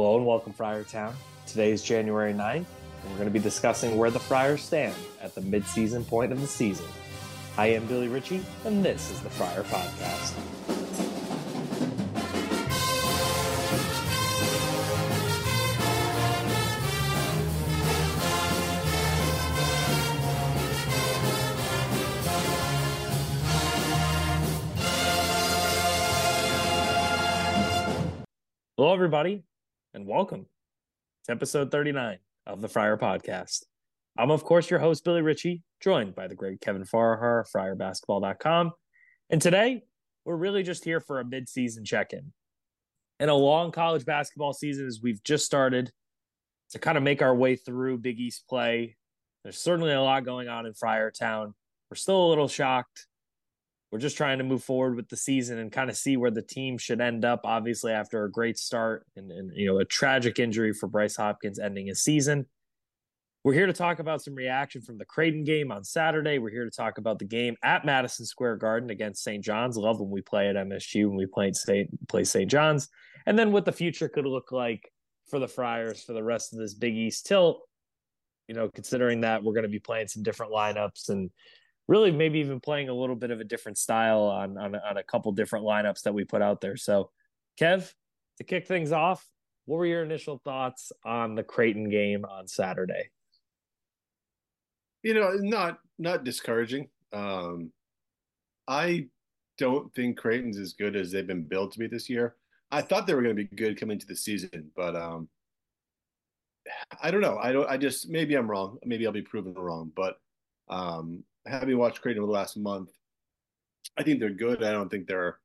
Hello and welcome, Friartown. Today is January 9th, and we're going to be discussing where the Friars stand at the midseason point of the season. I am Billy Ritchie, and this is the Friar Podcast. Hello, everybody, and welcome to episode 39 of the Friar Podcast. I'm, of course, your host, Billy Ritchie, joined by the great Kevin Farrell, friarbasketball.com. And today, we're really just here for a midseason check in. In a long college basketball season, as we've just started to kind of make our way through Big East play, there's certainly a lot going on in Friartown. We're still a little shocked we're just trying to move forward with the season and kind of see where the team should end up. Obviously, after a great start and, and you know a tragic injury for Bryce Hopkins ending his season. We're here to talk about some reaction from the Creighton game on Saturday. We're here to talk about the game at Madison Square Garden against St. John's. Love when we play at MSG when we play St. play St. John's, and then what the future could look like for the Friars for the rest of this Big East tilt. You know, considering that we're going to be playing some different lineups and really maybe even playing a little bit of a different style on on, on a couple different lineups that we put out there. So, Kev, to kick things off, what were your initial thoughts on the Creighton game on Saturday? You know, not not discouraging. Um, I don't think Creighton's as good as they've been built to be this year. I thought they were going to be good coming into the season, but um, I don't know. I don't. I just maybe I'm wrong. Maybe I'll be proven wrong. But um, having watched Creighton over the last month, I think they're good. I don't think they're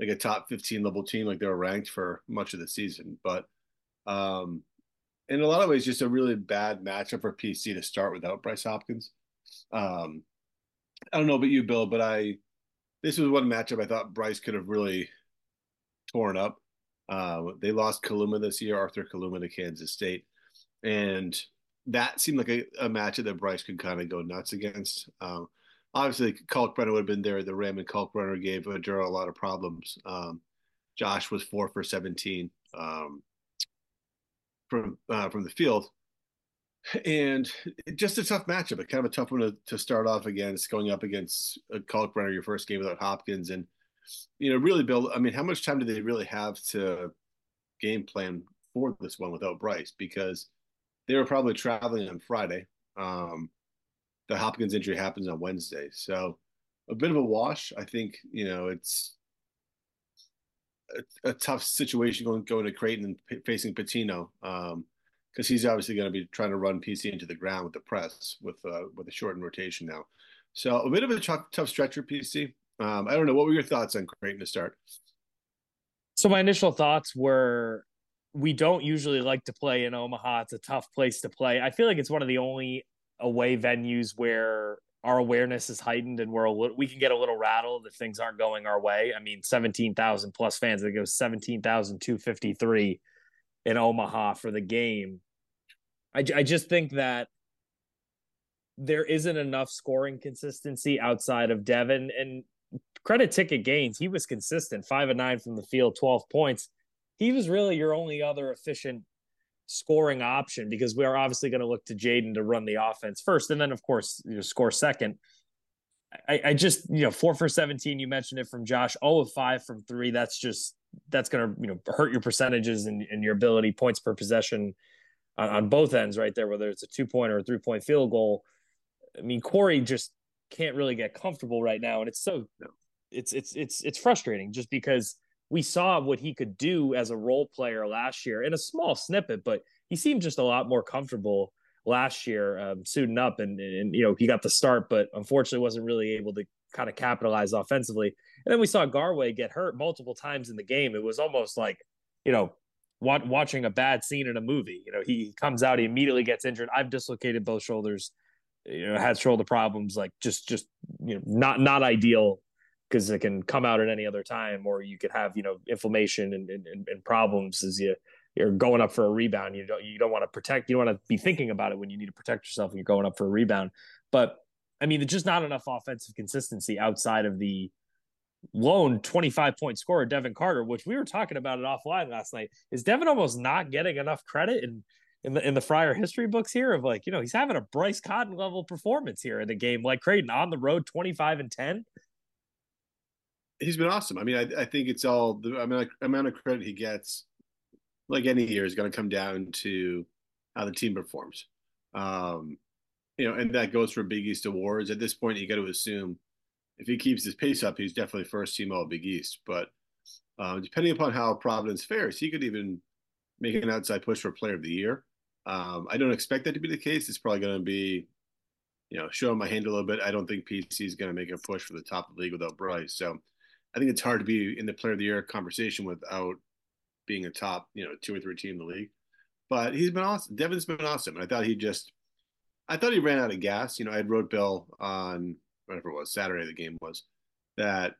like a top 15 level team like they were ranked for much of the season. But um, in a lot of ways, just a really bad matchup for PC to start without Bryce Hopkins. Um, I don't know about you, Bill, but I this was one matchup I thought Bryce could have really torn up. Uh, they lost Kaluma this year, Arthur Kaluma to Kansas State, and that seemed like a, a matchup that Bryce could kind of go nuts against. Um, obviously, Kalkbrenner would have been there. The Ram and Kalkbrenner gave Oduro a lot of problems. Um, Josh was four for 17 um, from uh, from the field. And just a tough matchup, a kind of a tough one to, to start off against, going up against uh, Kalkbrenner, your first game without Hopkins. And, you know, really Bill, I mean, how much time do they really have to game plan for this one without Bryce? Because – they were probably traveling on Friday. Um, the Hopkins injury happens on Wednesday, so a bit of a wash. I think you know it's a, a tough situation going going to Creighton and p- facing Pitino because um, he's obviously going to be trying to run PC into the ground with the press with uh, with a shortened rotation now. So a bit of a tough, tough stretch for PC. Um, I don't know. What were your thoughts on Creighton to start? So my initial thoughts were we don't usually like to play in Omaha. It's a tough place to play. I feel like it's one of the only away venues where our awareness is heightened and we're a little, we can get a little rattled if things aren't going our way. I mean, 17,000 plus fans. It was 17,253 in Omaha for the game. I, I just think that there isn't enough scoring consistency outside of Devin and credit Ticket Gaines. He was consistent, five and nine from the field, 12 points he was really your only other efficient scoring option because we are obviously going to look to Jayden to run the offense first, and then of course you know, score second. I, I, just you know four for seventeen. You mentioned it from Josh. Oh of five from three. That's just that's going to you know hurt your percentages and, and your ability points per possession on, on both ends right there. Whether it's a two point or a three point field goal. I mean Corey just can't really get comfortable right now, and it's so it's it's it's it's frustrating just because we saw what he could do as a role player last year in a small snippet, but he seemed just a lot more comfortable last year um, suiting up and, and, you know he got the start but unfortunately wasn't really able to kind of capitalize offensively. And then we saw Garwey get hurt multiple times in the game. It was almost like you know watching a bad scene in a movie. You know he comes out he immediately gets injured. I've dislocated both shoulders you know had shoulder problems like just just you know not not ideal because it can come out at any other time, or you could have you know inflammation and, and, and problems as you you're going up for a rebound. You don't you don't want to protect. You don't want to be thinking about it when you need to protect yourself and you're going up for a rebound. But I mean, there's just not enough offensive consistency outside of the lone 25 point scorer, Devin Carter, which we were talking about it offline last night. Is Devin almost not getting enough credit in in the in the Friar history books here of like, you know, he's having a Bryce Cotton level performance here in a game like Creighton on the road 25 and 10. He's been awesome. I mean, I, I think it's all the amount of, amount of credit he gets, like any year, is going to come down to how the team performs. Um, you know, and that goes for Big East awards. At this point, you got to assume if he keeps his pace up, he's definitely first team all Big East. But uh, depending upon how Providence fares, he could even make an outside push for Player of the Year. Um, I don't expect that to be the case. It's probably going to be, you know, showing my hand a little bit. I don't think PC is going to make a push for the top of the league without Bryce. So I think it's hard to be in the Player of the Year conversation without being a top, you know, two or three team in the league. But he's been awesome. Devin's been awesome. And I thought he just, I thought he ran out of gas. You know, I had wrote Bill on whatever it was Saturday. The game was that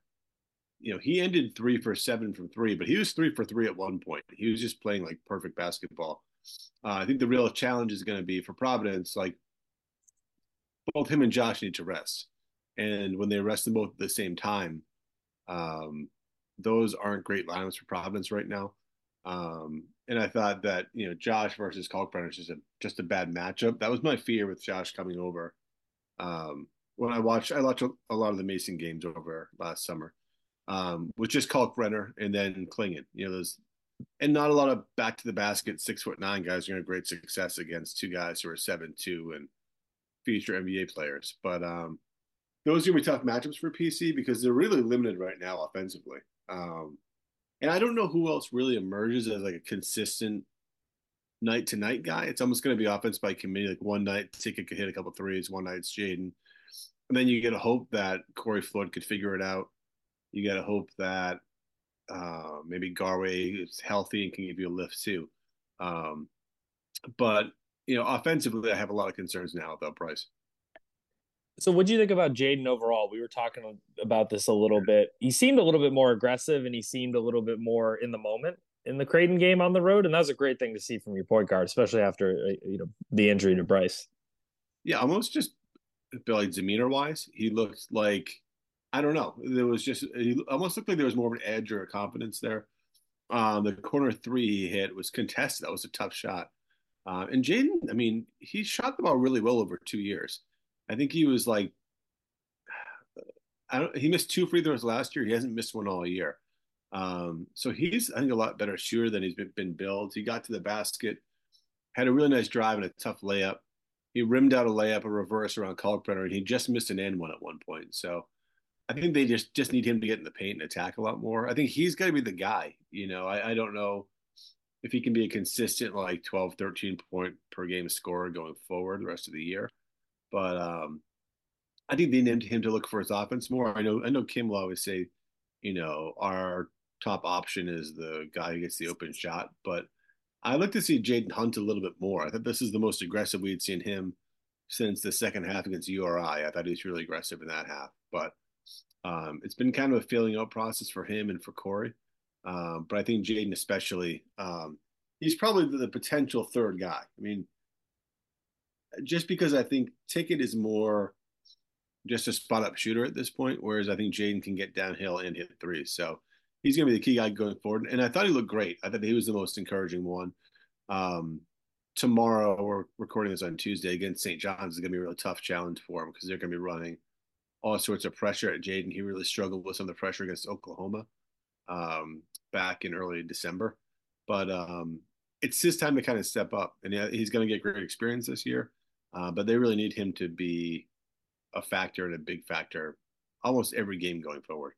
you know, he ended three for seven from three, but he was three for three at one point. He was just playing like perfect basketball. Uh, I think the real challenge is going to be for Providence, like both him and Josh need to rest. And when they rest them both at the same time, um, those aren't great lineups for Providence right now. Um, and I thought that you know Josh versus Kalkbrenner is just a just a bad matchup. That was my fear with Josh coming over. Um, when I watched, I watched a, lot of the Mason games over last summer, um, with just Kalkbrenner and then Clingan. You know, those and not a lot of back to the basket six foot nine guys are going to great success against two guys who are seven two and future NBA players. But um, those are going to be tough matchups for PC because they're really limited right now offensively. Um, and I don't know who else really emerges as like a consistent night to night guy. It's almost going to be offense by committee. Like one night, Ticket could hit a couple threes, one night it's Jayden. And then you get a hope that Corey Floyd could figure it out. You got to hope that uh, maybe Garwey is healthy and can give you a lift too. Um, but you know, offensively, I have a lot of concerns now about Bryce. So, what do you think about Jayden overall? We were talking about this a little bit. He seemed a little bit more aggressive, and he seemed a little bit more in the moment in the Creighton game on the road, and that was a great thing to see from your point guard, especially after uh, you know the injury to Bryce. Yeah, almost just Billy demeanor wise, he looked like I don't know. There was just he almost looked like there was more of an edge or a confidence there. Um, the corner three he hit was contested. That was a tough shot. Uh, and Jayden, I mean, he shot the ball really well over two years. I think he was like, I don't. He missed two free throws last year. He hasn't missed one all year. Um, so he's I think a lot better shooter than he's been, been billed. He got to the basket, had a really nice drive and a tough layup. He rimmed out a layup, a reverse around Kalkbrenner, and he just missed an end one at one point. So I think they just just need him to get in the paint and attack a lot more. I think he's got to be the guy. You know, I, I don't know if he can be a consistent like 12, 13 point per game scorer going forward the rest of the year. But um, I think they need him to look for his offense more. I know I know Kim will always say, you know, our top option is the guy who gets the open shot, but I like to see Jayden Hunt a little bit more. I thought this is the most aggressive we'd seen him since the second half against URI. I thought he was really aggressive in that half, but um, it's been kind of a filling out process for him and for Corey. Um, but I think Jayden, especially, um, he's probably the, the, potential third guy. I mean, just because I think Ticket is more just a spot up shooter at this point, whereas I think Jayden can get downhill and hit threes. So he's going to be the key guy going forward. And I thought he looked great. I thought he was the most encouraging one. Um, tomorrow, we're recording this on Tuesday against St. John's is going to be a really tough challenge for him because they're going to be running all sorts of pressure at Jayden. He really struggled with some of the pressure against Oklahoma um, back in early December. But um, it's his time to kind of step up, and he's going to get great experience this year. Uh, but they really need him to be a factor and a big factor almost every game going forward.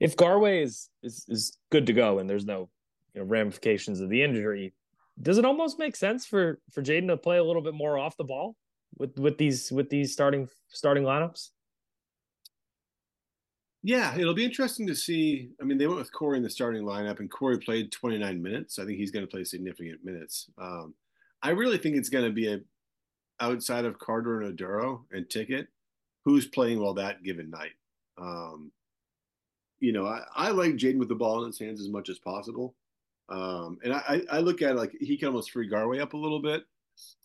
If Garwey is is, is good to go and there's no you know, ramifications of the injury, does it almost make sense for for Jayden to play a little bit more off the ball? with with these with these starting starting lineups? Yeah, it'll be interesting to see. I mean, they went with Corey in the starting lineup, and Corey played 29 minutes. I think he's going to play significant minutes. Um, I really think it's going to be a outside of Carter and Oduro and Ticket, who's playing well that given night. Um, you know, I, I like Jayden with the ball in his hands as much as possible. Um, and I, I look at it like he can almost free Garwey up a little bit.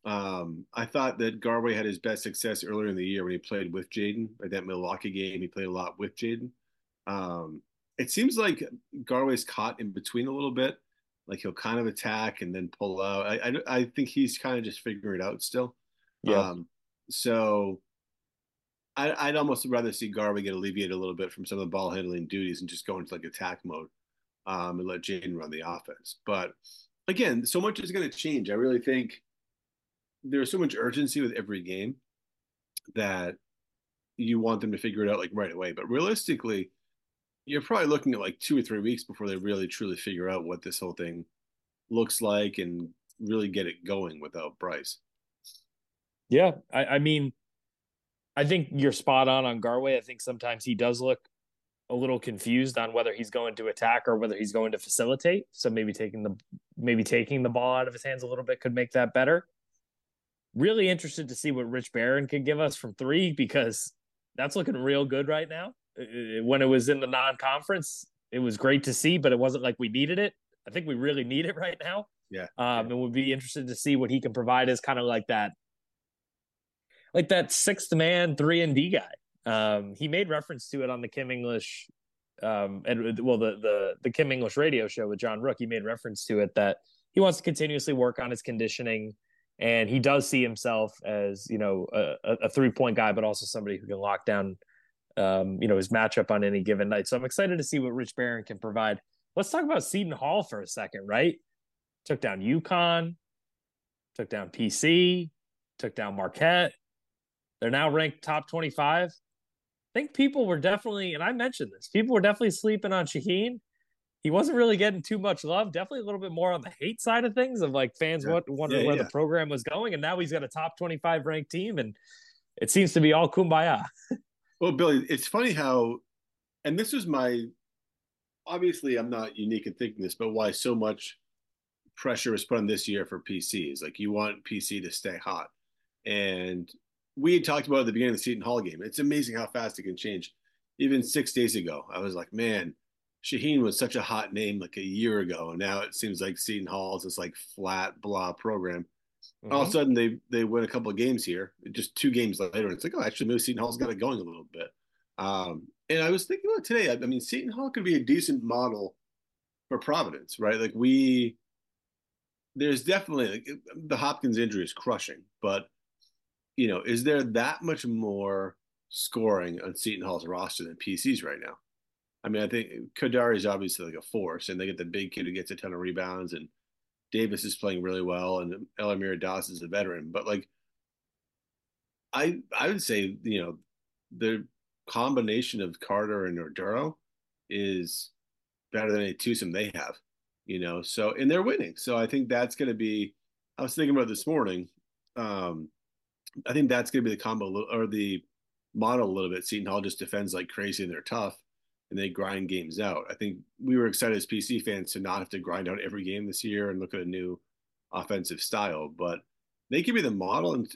Um, I thought that Garwey had his best success earlier in the year when he played with Jayden. At that Milwaukee game, he played a lot with Jayden. Um, it seems like Garwey's caught in between a little bit. Like he'll kind of attack and then pull out. I I, I think he's kind of just figuring it out still. Yeah. Um, so I, would almost rather see Garwey get alleviated a little bit from some of the ball handling duties and just go into like attack mode um, and let Jayden run the offense. But again, so much is going to change. I really think there's so much urgency with every game that you want them to figure it out like right away. But realistically, you're probably looking at like two or three weeks before they really truly figure out what this whole thing looks like and really get it going without Bryce. Yeah, I, I mean, I think you're spot on on Garwey. I think sometimes he does look a little confused on whether he's going to attack or whether he's going to facilitate. So maybe taking the maybe taking the ball out of his hands a little bit could make that better. Really interested to see what Rich Barron can give us from three because that's looking real good right now. When it was in the non-conference, it was great to see, but it wasn't like we needed it. I think we really need it right now. Yeah. Um, and we'd be interested to see what he can provide as kind of like that, like that sixth man, three and D guy. Um, he made reference to it on the Kim English, um, and well, the the the Kim English radio show with John Rooke. He made reference to it that he wants to continuously work on his conditioning, and he does see himself as you know a, a three point guy, but also somebody who can lock down, um, you know, his matchup on any given night. So I'm excited to see what Rich Barron can provide. Let's talk about Seton Hall for a second, right? Took down UConn, took down PC, took down Marquette. They're now ranked top 25. I think people were definitely, and I mentioned this, people were definitely sleeping on Shaheen. He wasn't really getting too much love. Definitely a little bit more on the hate side of things, of like fans yeah. wondering yeah, where yeah. the program was going. And now he's got a top 25 ranked team, and it seems to be all kumbaya. well, Billy, it's funny how, and this is my, obviously, I'm not unique in thinking this, but why so much pressure is put on this year for PCs. Like you want PC to stay hot. And we had talked about at the beginning of the Seton Hall game. It's amazing how fast it can change. Even six days ago, I was like, man, Shaheen was such a hot name like a year ago. And now it seems like Seton Hall is this like flat blah program. Mm-hmm. All of a mm-hmm. sudden they they win a couple of games here, just two games later, and it's like, oh, actually, maybe Seton Hall's got it going a little bit. Um, and I was thinking about today. I, I mean, Seton Hall could be a decent model for Providence, right? Like we, there's definitely like the Hopkins injury is crushing, but you know, is there that much more scoring on Seton Hall's roster than PCs right now? I mean, I think Kadary is obviously like a force, and they get the big kid who gets a ton of rebounds, and Davis is playing really well, and Al-Amir Dawes is a veteran. But like, I I would say you know the combination of Carter and Oduro is better than any twosome they have, you know. So and they're winning, so I think that's going to be. I was thinking about this morning. Um, I think that's going to be the combo or the model a little bit. Seton Hall just defends like crazy and they're tough and they grind games out. I think we were excited as PC fans to not have to grind out every game this year and look at a new offensive style, but they could be the model. And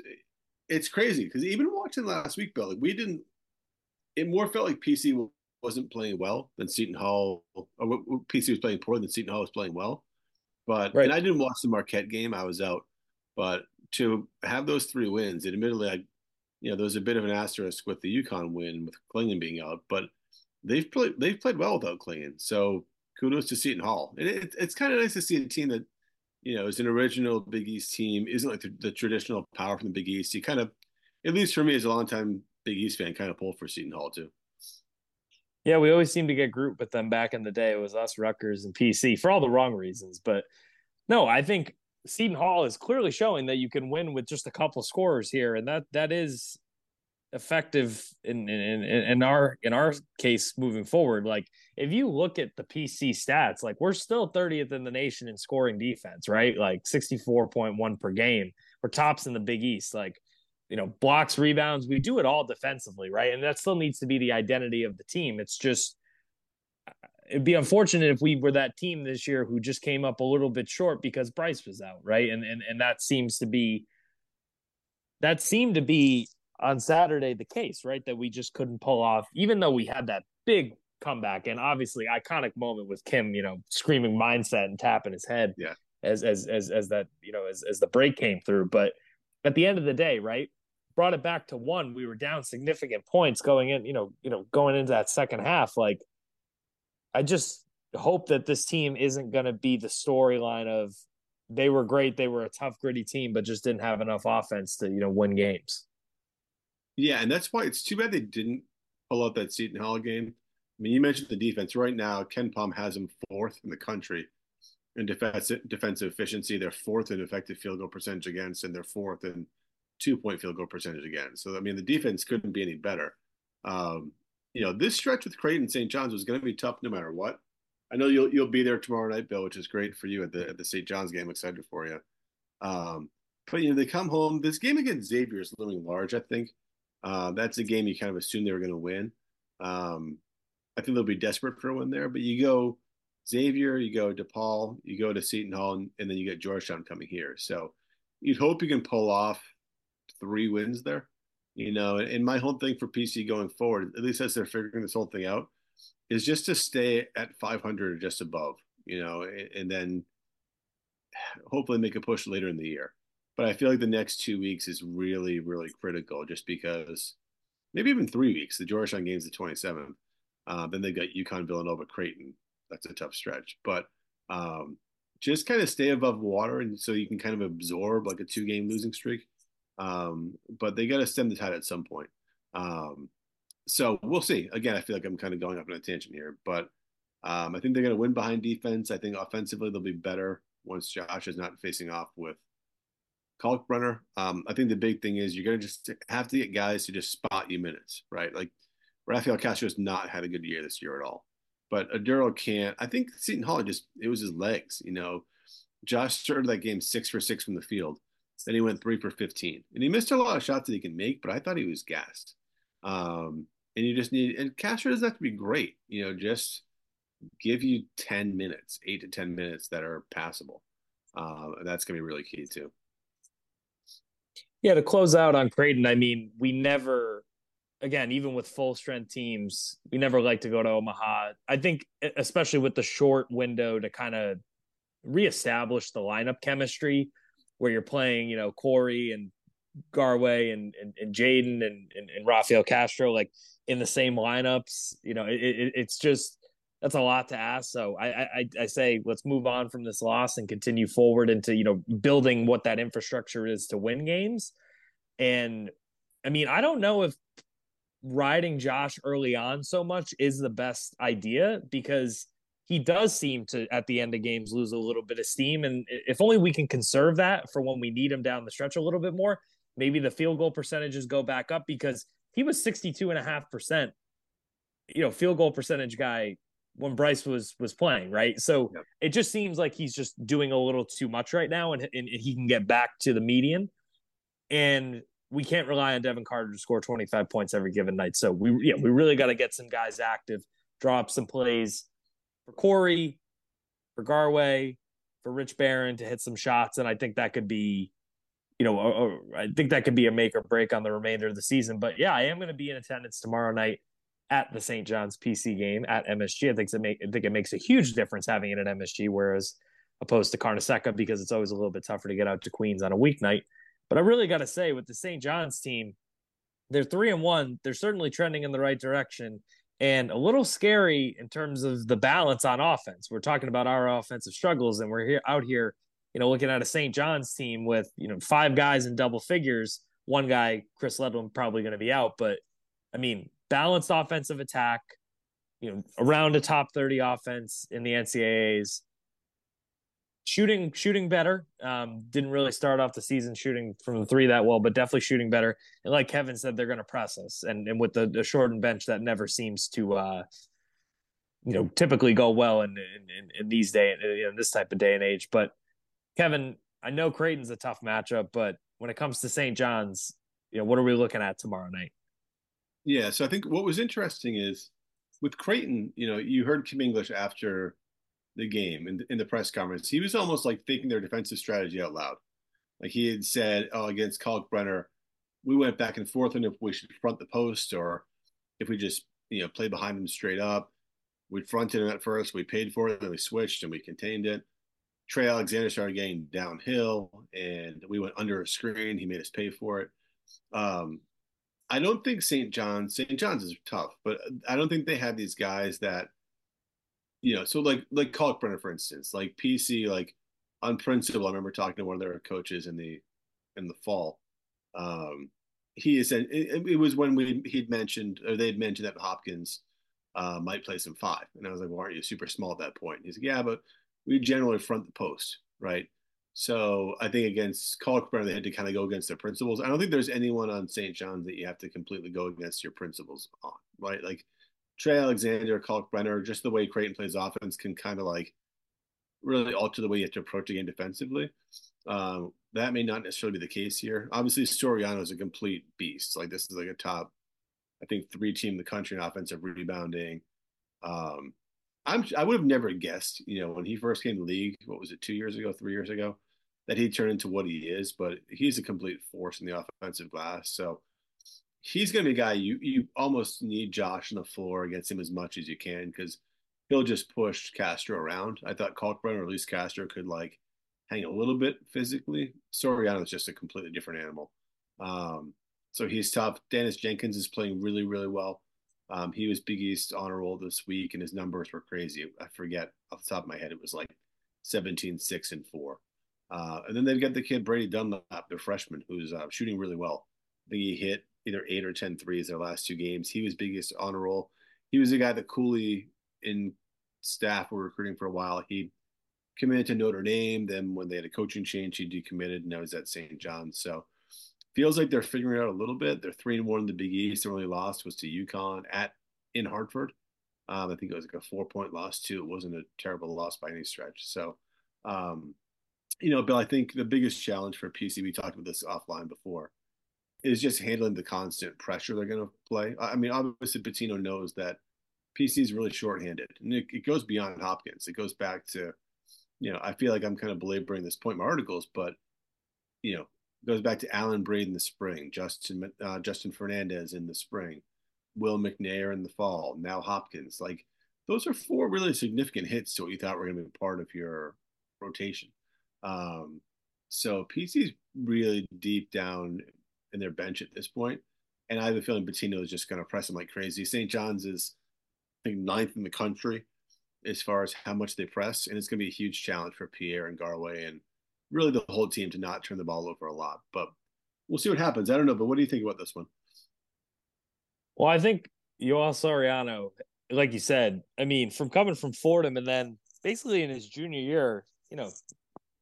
it's crazy because even watching last week, Bill, like we didn't, it more felt like PC wasn't playing well than Seton Hall, or PC was playing poor than Seton Hall was playing well. But, right. and I didn't watch the Marquette game, I was out, but to have those three wins, and admittedly, I, you know, there's a bit of an asterisk with the UConn win with Clingan being out, but they've played they've played well without Clingan. So kudos to Seton Hall. And it, it's kind of nice to see a team that, you know, is an original Big East team, isn't like the, the traditional power from the Big East. You kind of, at least for me as a longtime Big East fan, kind of pull for Seton Hall too. Yeah, we always seem to get grouped with them back in the day. It was us, Rutgers, and PC for all the wrong reasons. But no, I think Seton Hall is clearly showing that you can win with just a couple scorers here, and that that is effective in in in our in our case moving forward. Like if you look at the PC stats, like we're still 30th in the nation in scoring defense, right? Like 64.1 per game. We're tops in the Big East. Like you know, blocks, rebounds, we do it all defensively, right? And that still needs to be the identity of the team. It's just it'd be unfortunate if we were that team this year who just came up a little bit short because Bryce was out, right? And and and that seems to be that seemed to be on Saturday the case, right? That we just couldn't pull off, even though we had that big comeback and obviously iconic moment with Kim, you know, screaming mindset and tapping his head, yeah, as as as as that you know as as the break came through. But at the end of the day, right, brought it back to one. We were down significant points going in, you know, you know, going into that second half, like I just hope that this team isn't going to be the storyline of they were great, they were a tough, gritty team, but just didn't have enough offense to you know win games. Yeah, and that's why it's too bad they didn't pull out that Seton Hall game. I mean, you mentioned the defense. Right now, KenPom has them fourth in the country in defensive defensive efficiency. They're fourth in effective field goal percentage against, and they're fourth in two point field goal percentage against. So I mean, the defense couldn't be any better. Um, you know, this stretch with Creighton St. John's was going to be tough no matter what. I know you'll you'll be there tomorrow night, Bill, which is great for you at the at the St. John's game. excited for you. Um, but you know, they come home. This game against Xavier is looming large. I think uh, that's a game you kind of assume they were going to win. Um, I think they'll be desperate for a win there. But you go Xavier, you go DePaul, you go to Seton Hall, and, and then you get Georgetown coming here. So you'd hope you can pull off three wins there. You know, and my whole thing for PC going forward, at least as they're figuring this whole thing out, is just to stay at 500 or just above. You know, and, and then hopefully make a push later in the year. But I feel like the next two weeks is really, really critical, just because maybe even three weeks. The Georgetown game's the 27th. Uh, then they got UConn, Villanova, Creighton. That's a tough stretch, but um, just kind of stay above water, and so you can kind of absorb like a two-game losing streak. Um, but they got to stem the tide at some point. Um, so we'll see. Again, I feel like I'm kind of going up on a tangent here, but um, I think they're going to win behind defense. I think offensively they'll be better once Josh is not facing off with Kalkbrenner. Um, I think the big thing is you're going to just have to get guys to just spot you minutes, right? Like Rafael Castro has not had a good year this year at all, but Oduro can't. I think Seton Hall just it was his legs. You know, Josh started that game six for six from the field. Then he went three for 15. And he missed a lot of shots that he can make, but I thought he was gassed. Um, and you just need, and Castro doesn't have to be great, you know, just give you 10 minutes, eight to 10 minutes that are passable. Uh, that's going to be really key too. Yeah, to close out on Creighton, I mean, we never, again, even with full strength teams, we never like to go to Omaha. I think, especially with the short window to kind of reestablish the lineup chemistry where you're playing, you know, Corey and Garwey and and, and Jayden and, and, and Rafael Castro like in the same lineups. You know, it, it, it's just that's a lot to ask. So I, I I say let's move on from this loss and continue forward into you know building what that infrastructure is to win games. And I mean, I don't know if riding Josh early on so much is the best idea because he does seem to at the end of games lose a little bit of steam. And if only we can conserve that for when we need him down the stretch a little bit more maybe the field goal percentages go back up because he was 62 and a half percent you know field goal percentage guy when Bryce was was playing right? So yep. it just seems like he's just doing a little too much right now and, and he can get back to the median. And we can't rely on Devin Carter to score 25 points every given night. So we yeah we really got to get some guys active drop some plays for Corey, for Garwey, for Rich Barron to hit some shots, and I think that could be, you know, a, a, I think that could be a make or break on the remainder of the season. But yeah, I am going to be in attendance tomorrow night at the St. John's PC game at MSG. I think it make I think it makes a huge difference having it at MSG, whereas opposed to Carnesecca because it's always a little bit tougher to get out to Queens on a weeknight. But I really got to say, with the St. John's team, they're three and one. They're certainly trending in the right direction and a little scary in terms of the balance on offense. We're talking about our offensive struggles, and we're here out here, you know, looking at a St. John's team with you know five guys in double figures. One guy, Chris Ledlum, probably going to be out, but I mean, balanced offensive attack, you know, around a top thirty offense in the NCAA's shooting shooting better. Um, didn't really start off the season shooting from the three that well, but definitely shooting better. And like Kevin said, they're going to press us, and and with the, the shortened bench, that never seems to uh, you know typically go well in in, in these day in this type of day and age. But Kevin, I know Creighton's a tough matchup, but when it comes to St. John's, you know, what are we looking at tomorrow night? Yeah, so I think what was interesting is with Creighton, you know, you heard Kim English after the game in, in the press conference, he was almost like thinking their defensive strategy out loud. Like he had said, oh, against Kalkbrenner, we went back and forth on if we should front the post or if we just, you know, play behind him straight up. We fronted him at first, we paid for it, then we switched and we contained it. Trey Alexander started getting downhill and we went under a screen. He made us pay for it. Um, I don't think St. John's, St. John's is tough, but I don't think they have these guys that you know, so like like Kalkbrenner, for instance, like PC, like on principle, I remember talking to one of their coaches in the in the fall. Um, he said it, it was when we he'd mentioned or they'd mentioned that Hopkins uh, might play some five, and I was like, "Well, aren't you super small at that point?" He's like, "Yeah, but we generally front the post, right?" So I think against Kalkbrenner, they had to kind of go against their principles. I don't think there's anyone on St. John's that you have to completely go against your principles on, right? Like Trey Alexander, Kalkbrenner, just the way Creighton plays offense can kind of like really alter the way you have to approach a game defensively. Um, that may not necessarily be the case here. Obviously, Soriano is a complete beast. Like this is like a top, I think, three team in the country in offensive rebounding. Um, I'm I would have never guessed, you know, when he first came to the league, what was it, two years ago, three years ago, that he'd turn into what he is. But he's a complete force in the offensive glass. So he's going to be a guy you you almost need Josh on the floor against him as much as you can because he'll just push Castro around. I thought Kalkbrenner or at least Castro could like hang a little bit physically. Soriano is just a completely different animal. Um, so he's tough. Daniss Jenkins is playing really, really well. Um, he was Big East honor roll this week, and his numbers were crazy. I forget off the top of my head, it was like 17, 6, and 4. Uh, and then they've got the kid Brady Dunlap, the freshman, who's uh, shooting really well. I think he hit either eight or 10 threes their last two games. He was Big East honor roll. He was the guy that Cooley in staff were recruiting for a while. He committed to Notre Dame. Then when they had a coaching change, he decommitted. And now he's at St. John's. So feels like they're figuring out a little bit. They're three and one in the Big East. Their only loss was to UConn at in Hartford. Um, I think it was like a four point loss too. It wasn't a terrible loss by any stretch. So, um, you know, Bill, I think the biggest challenge for PC, we talked about this offline before, is just handling the constant pressure they're going to play. I mean, obviously, Pitino knows that PC is really shorthanded, and it, it, goes beyond Hopkins. It goes back to, you know, I feel like I'm kind of belaboring this point in my articles, but you know, goes back to Alyn Breed in the spring, Justin uh, Justin Fernandez in the spring, Will McNair in the fall, now Hopkins. Like those are four really significant hits to what you thought were going to be part of your rotation. Um, so PC's really deep down in their bench at this point, and I have a feeling Pitino is just going to press them like crazy. St. John's is, I think, ninth in the country as far as how much they press, and it's going to be a huge challenge for Pierre and Garwey and really the whole team to not turn the ball over a lot. But we'll see what happens. I don't know, but what do you think about this one? Well, I think Joel Soriano, like you said, I mean, from coming from Fordham and then basically in his junior year, you know,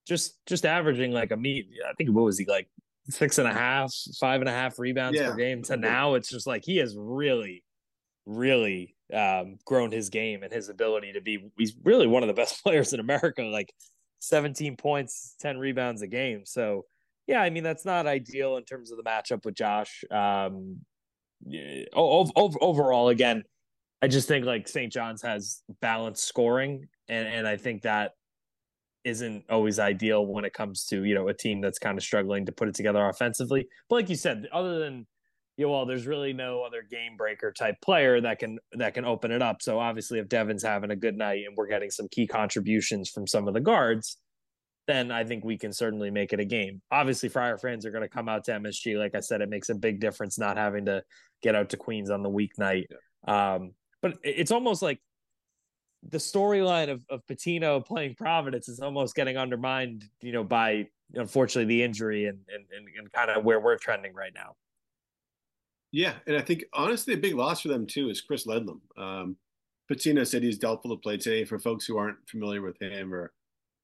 just just averaging like a meet. I think what was he like six and a half, five and a half rebounds yeah. per game. To now, it's just like he has really, really um, grown his game and his ability to be. He's really one of the best players in America. Like 17 points, 10 rebounds a game. So, yeah, I mean, that's not ideal in terms of the matchup with Josh. Um, overall, again, I just think like St. John's has balanced scoring, and, and I think that isn't always ideal when it comes to you know a team that's kind of struggling to put it together offensively. But like you said, other than you know, well, there's really no other game breaker type player that can that can open it up. So obviously, if Devin's having a good night and we're getting some key contributions from some of the guards, then I think we can certainly make it a game. Obviously, Friar fans are going to come out to MSG. Like I said, it makes a big difference not having to get out to Queens on the weeknight. Yeah. Um, but it's almost like the storyline of, of Pitino playing Providence is almost getting undermined, you know, by unfortunately the injury and, and, and, kind of where we're trending right now. Yeah, and I think honestly a big loss for them too is Chris Ledlum. Um, Pitino said he's doubtful to play today. For folks who aren't familiar with him or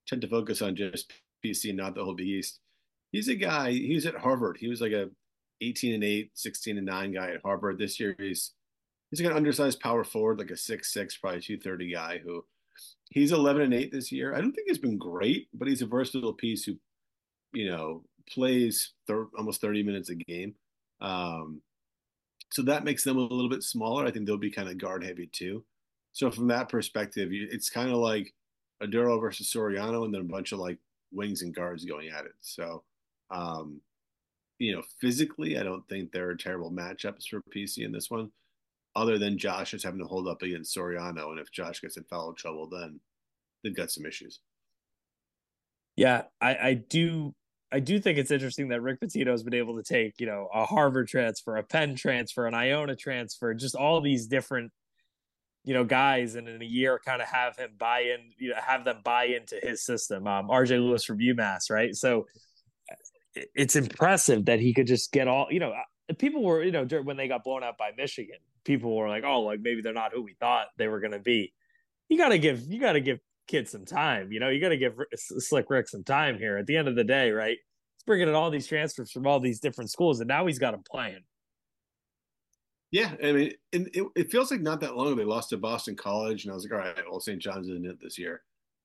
tend to focus on just PC, not the whole Big East, he's a guy. He was at Harvard. He was like a 18 and 8, 16 and 9 guy at Harvard. This year he's he's like an undersized power forward, like a six six, probably 230 guy who he's 11 and 8 this year. I don't think he's been great, but he's a versatile piece who, you know, plays thir- almost 30 minutes a game. Um, so that makes them a little bit smaller. I think they'll be kind of guard heavy too. So from that perspective, it's kind of like Oduro versus Soriano, and then a bunch of like wings and guards going at it. So, um, you know, physically, I don't think there are terrible matchups for PC in this one, other than Josh is having to hold up against Soriano, and if Josh gets in foul trouble, then they've got some issues. Yeah, I, I do I do think it's interesting that Rick Pitino has been able to take, you know, a Harvard transfer, a Penn transfer, an Iona transfer, just all these different you know, guys, and in a year, kind of have him buy in, you know, have them buy into his system. Um, RJ Luis from UMass, right? So it's impressive that he could just get all, you know, uh, people were, you know, when they got blown out by Michigan, people were like, oh, like maybe they're not who we thought they were going to be. You got to give, you got to give kids some time. You know, you got to give Slick Rick some time here. At the end of the day, right? He's bringing in all these transfers from all these different schools, and now he's got them playing. Yeah, I mean, it, it, it, feels like not that long ago they lost to Boston College, and I was like, all right, well, St. John's is in it this year.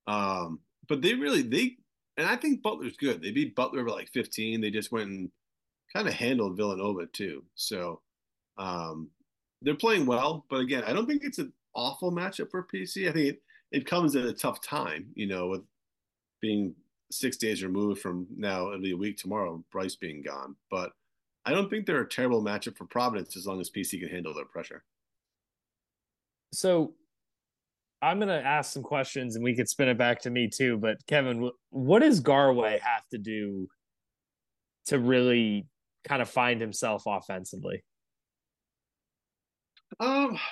Um, but they really they, and I think Butler's good. They beat Butler by like 15. They just went and kind of handled Villanova too. So um, they're playing well, but again, I don't think it's an awful matchup for PC. I think it it comes at a tough time, you know, with being six days removed from now it'll be a week tomorrow, Bryce being gone, but. I don't think they're a terrible matchup for Providence as long as PC can handle their pressure. So I'm going to ask some questions and we could spin it back to me too. But Kevin, what does Garwey have to do to really kind of find himself offensively? Um,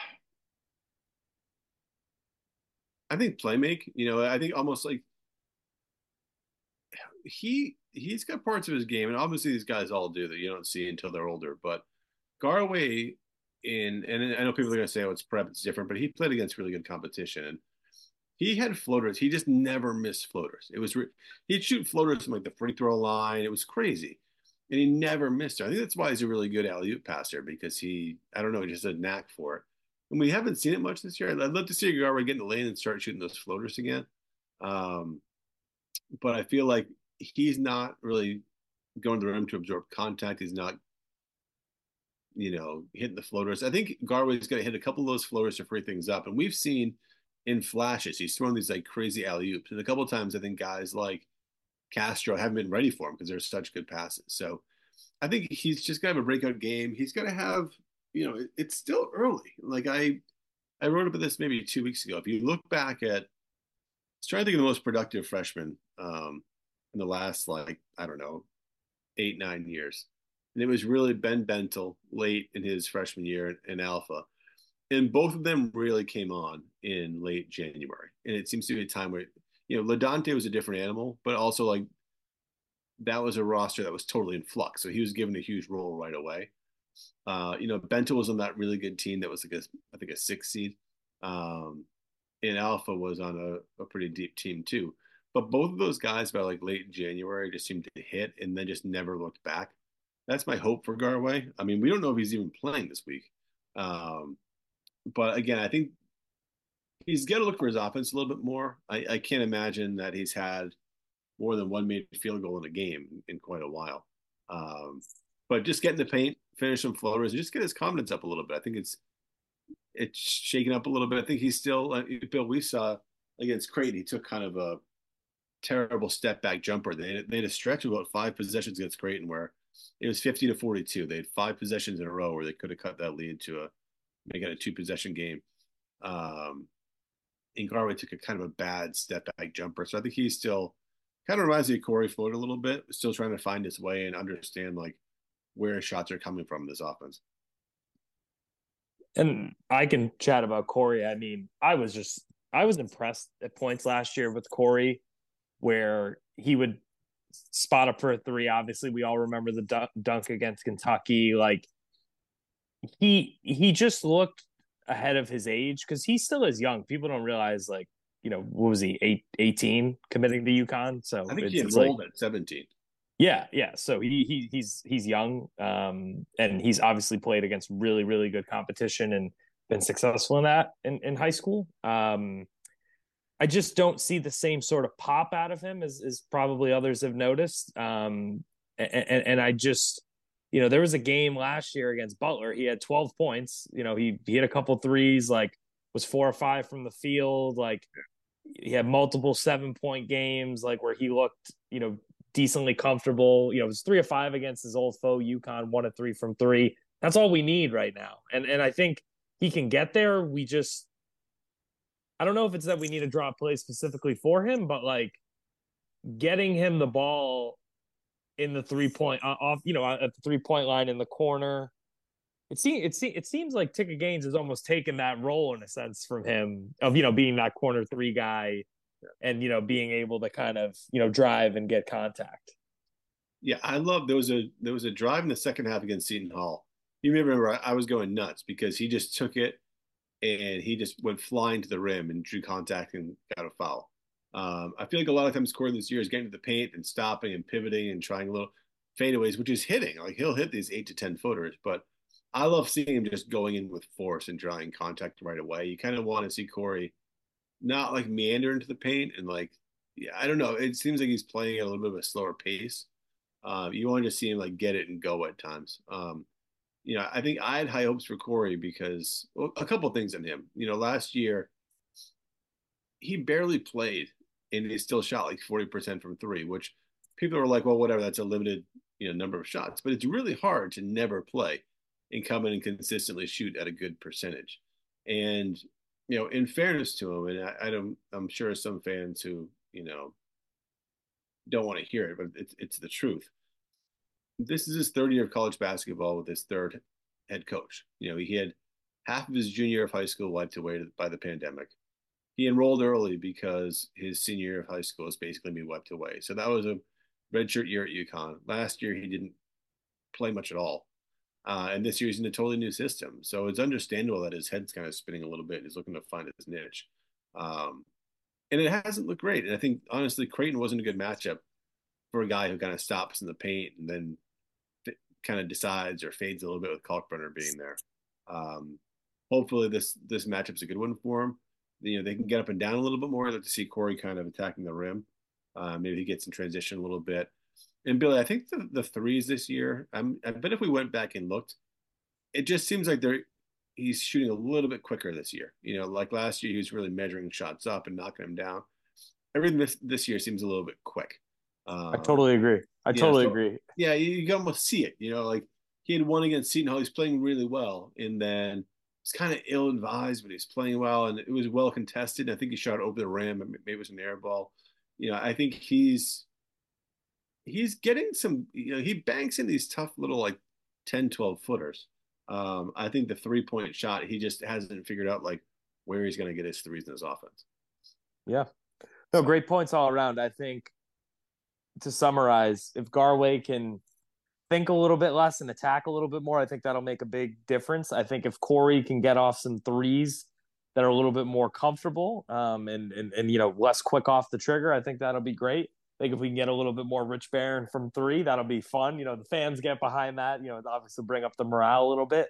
I think play make. You know, I think almost like he he's got parts of his game, and obviously these guys all do that you don't see until they're older. But Garwey, in and I know people are to say, "Oh, it's prep, it's different," but he played against really good competition, and he had floaters. He just never missed floaters. It was he'd shoot floaters from like the free throw line. It was crazy, and he never missed it. I think that's why he's a really good alley oop passer because he, I don't know, he just had a knack for it. And we haven't seen it much this year. I'd love to see Garwey get in the lane and start shooting those floaters again. Um, but I feel like he's not really going to the rim to absorb contact. He's not, you know, hitting the floaters. I think Garwey's going to hit a couple of those floaters to free things up. And we've seen in flashes, he's thrown these like crazy alley oops. And a couple of times, I think guys like Castro haven't been ready for him because they're such good passes. So I think he's just to have a breakout game. He's to have, you know, it's still early. Like I, I wrote about this maybe two weeks ago. If you look back at, I was trying to think of the most productive freshman um, in the last like I don't know eight nine years, and it was really Ben Bentil late in his freshman year in Alpha, and both of them really came on in late January, and it seems to be a time where you know LaDontae was a different animal, but also like that was a roster that was totally in flux, so he was given a huge role right away. Uh, you know, Bentil was on that really good team that was like a, I think a six seed. Um, and Alpha was on a, a pretty deep team too. But both of those guys by like late January just seemed to hit and then just never looked back. That's my hope for Garwey. I mean, we don't know if he's even playing this week. Um, but again, I think he's got to look for his offense a little bit more. I, I, can't imagine that he's had more than one made field goal in a game in quite a while. Um, but just get in the paint, finish some floaters, and just get his confidence up a little bit. I think it's it's shaking up a little bit. I think he's still uh, Bill. We saw against Creighton, he took kind of a terrible step back jumper. They had, they had a stretch of about five possessions against Creighton where it was 50 to 42. They had five possessions in a row where they could have cut that lead to a make it a two possession game. Um, and Garwey took a kind of a bad step back jumper. So I think he's still kind of reminds me of Corey Floyd a little bit, still trying to find his way and understand like where shots are coming from in this offense. And I can chat about Corey. I mean, I was just I was impressed at points last year with Corey where he would spot up for a three. Obviously, we all remember the dunk against Kentucky. Like he he just looked ahead of his age because he still is young. People don't realize like you know what was he eight, 18 committing to UConn. So I think he enrolled like, at seventeen. Yeah, yeah. So he, he he's he's young, um, and he's obviously played against really really good competition and been successful in that in, in high school. Um, I just don't see the same sort of pop out of him as, as probably others have noticed. Um, and, and I just, you know, there was a game last year against Butler. He had 12 points. You know, he, he hit a couple threes, like was four or five from the field. Like he had multiple seven point games, like where he looked, you know, decently comfortable. You know, it was three or five against his old foe, UConn, one or three from three. That's all we need right now. And and I think he can get there. We just I don't know if it's that we need a play specifically for him, but like getting him the ball in the three point uh, off, you know, at the three point line in the corner, it seems it, se- it seems like Ticket Gaines has almost taken that role in a sense from him of you know being that corner three guy and you know being able to kind of you know drive and get contact. Yeah, I love there was a there was a drive in the second half against Seton Hall. You remember I, I was going nuts because he just took it and he just went flying to the rim and drew contact and got a foul. Um, I feel like a lot of times Corey this year is getting to the paint and stopping and pivoting and trying little fadeaways, which is hitting. Like he'll hit these eight to ten footers, but I love seeing him just going in with force and drawing contact right away. You kind of want to see Corey not like meander into the paint and like yeah, I don't know. It seems like he's playing at a little bit of a slower pace. Um, you want to see him like get it and go at times. Um, you know, I think I had high hopes for Corey because well, a couple things in him. You know, last year he barely played and he still shot like 40% from three, which people are like, well, whatever, that's a limited, you know, number of shots. But it's really hard to never play and come in and consistently shoot at a good percentage. And you know, in fairness to him, and I, I don't, I'm sure some fans who you know don't want to hear it, but it's it's the truth. This is his third year of college basketball with his third head coach. You know, he had half of his junior year of high school wiped away by the pandemic. He enrolled early because his senior year of high school is basically being wiped away. So that was a redshirt year at UConn. Last year he didn't play much at all. Uh, and this year he's in a totally new system. So it's understandable that his head's kind of spinning a little bit he's looking to find his niche. Um, and it hasn't looked great. And I think, honestly, Creighton wasn't a good matchup for a guy who kind of stops in the paint and then th- kind of decides or fades a little bit with Kalkbrenner being there. Um, hopefully this this matchup's a good one for him. You know, they can get up and down a little bit more. I'd like to see Corey kind of attacking the rim. Uh, maybe he gets in transition a little bit. And Billy, I think the, the threes this year, I'm, I bet if we went back and looked, it just seems like they're he's shooting a little bit quicker this year. You know, like last year, he was really measuring shots up and knocking them down. Everything this, this year seems a little bit quick. Um, I totally agree. I yeah, totally so, agree. Yeah, you, you, almost see it. You know, like he had one against Seton Hall. He's playing really well, and then he's kind of ill advised, but he's playing well, and it was well contested. I think he shot over the rim, maybe it was an air ball. You know, I think he's he's getting some, you know, he banks in these tough little like 10, 12 footers. Um, I think the three point shot, he just hasn't figured out like where he's going to get his threes in his offense. Yeah. No, great points all around. I think to summarize, if Garwey can think a little bit less and attack a little bit more, I think that'll make a big difference. I think if Corey can get off some threes that are a little bit more comfortable um, and, and, and, you know, less quick off the trigger, I think that'll be great. I think if we can get a little bit more Rich Barron from three, that'll be fun. You know, the fans get behind that. You know, obviously bring up the morale a little bit.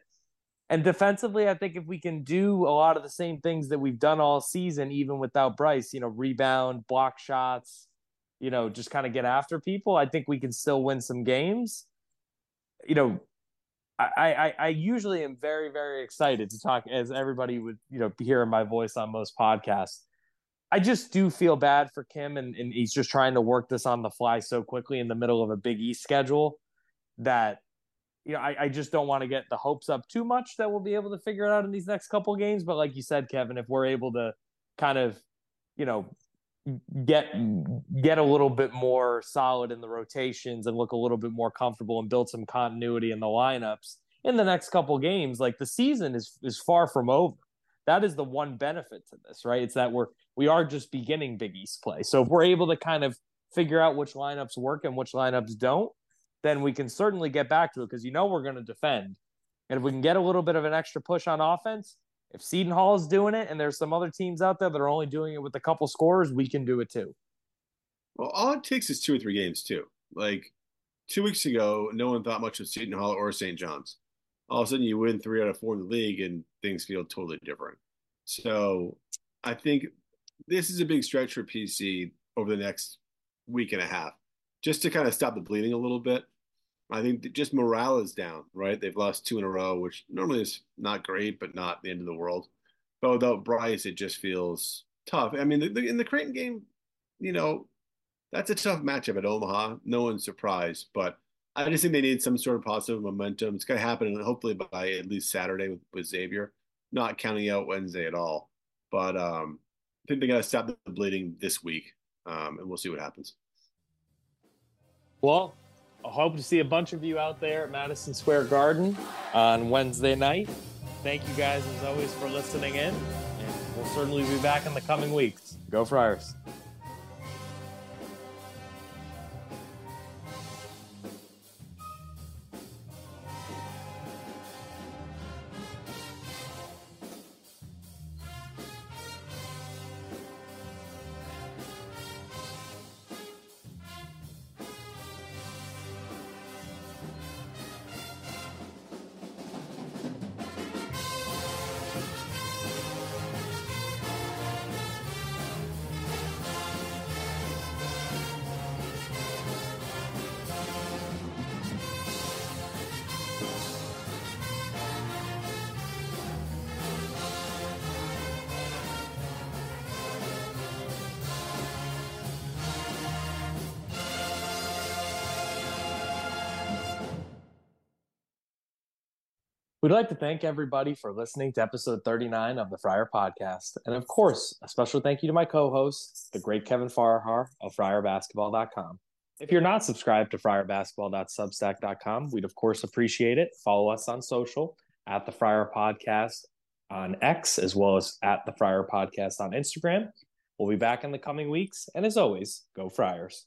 And defensively, I think if we can do a lot of the same things that we've done all season, even without Bryce, you know, rebound, block shots, you know, just kind of get after people, I think we can still win some games. You know, I, I, I usually am very, very excited to talk, as everybody would, you know, hearing my voice on most podcasts. I just do feel bad for Kim, and, and he's just trying to work this on the fly so quickly in the middle of a Big East schedule that you know I, I just don't want to get the hopes up too much that we'll be able to figure it out in these next couple games. But like you said, Kevin, if we're able to kind of you know get get a little bit more solid in the rotations and look a little bit more comfortable and build some continuity in the lineups in the next couple games, like the season is is far from over. That is the one benefit to this, right? It's that we're we are just beginning Big East play. So if we're able to kind of figure out which lineups work and which lineups don't, then we can certainly get back to it because you know we're going to defend. And if we can get a little bit of an extra push on offense, if Seton Hall is doing it and there's some other teams out there that are only doing it with a couple scores, we can do it too. Well, all it takes is two or three games too. Like two weeks ago, no one thought much of Seton Hall or St. John's. All of a sudden, you win three out of four in the league, and things feel totally different. So, I think this is a big stretch for PC over the next week and a half, just to kind of stop the bleeding a little bit. I think just morale is down, right? They've lost two in a row, which normally is not great, but not the end of the world. But without Bryce, it just feels tough. I mean, the, the, in the Creighton game, you know, that's a tough matchup at Omaha. No one's surprised, but I just think they need some sort of positive momentum. It's going to happen, hopefully by at least Saturday with, with Xavier. Not counting out Wednesday at all, but um, I think they got to stop the bleeding this week, um, and we'll see what happens. Well, hope to see a bunch of you out there at Madison Square Garden on Wednesday night. Thank you guys, as always, for listening in. And we'll certainly be back in the coming weeks. Go Friars. We'd like to thank everybody for listening to episode 39 of the Friar Podcast. And of course, a special thank you to my co host, the great Kevin Farrell of FriarBasketball.com. If you're not subscribed to FriarBasketball.substack.com, we'd of course appreciate it. Follow us on social at the Friar Podcast on X, as well as at the Friar Podcast on Instagram. We'll be back in the coming weeks. And as always, go Friars.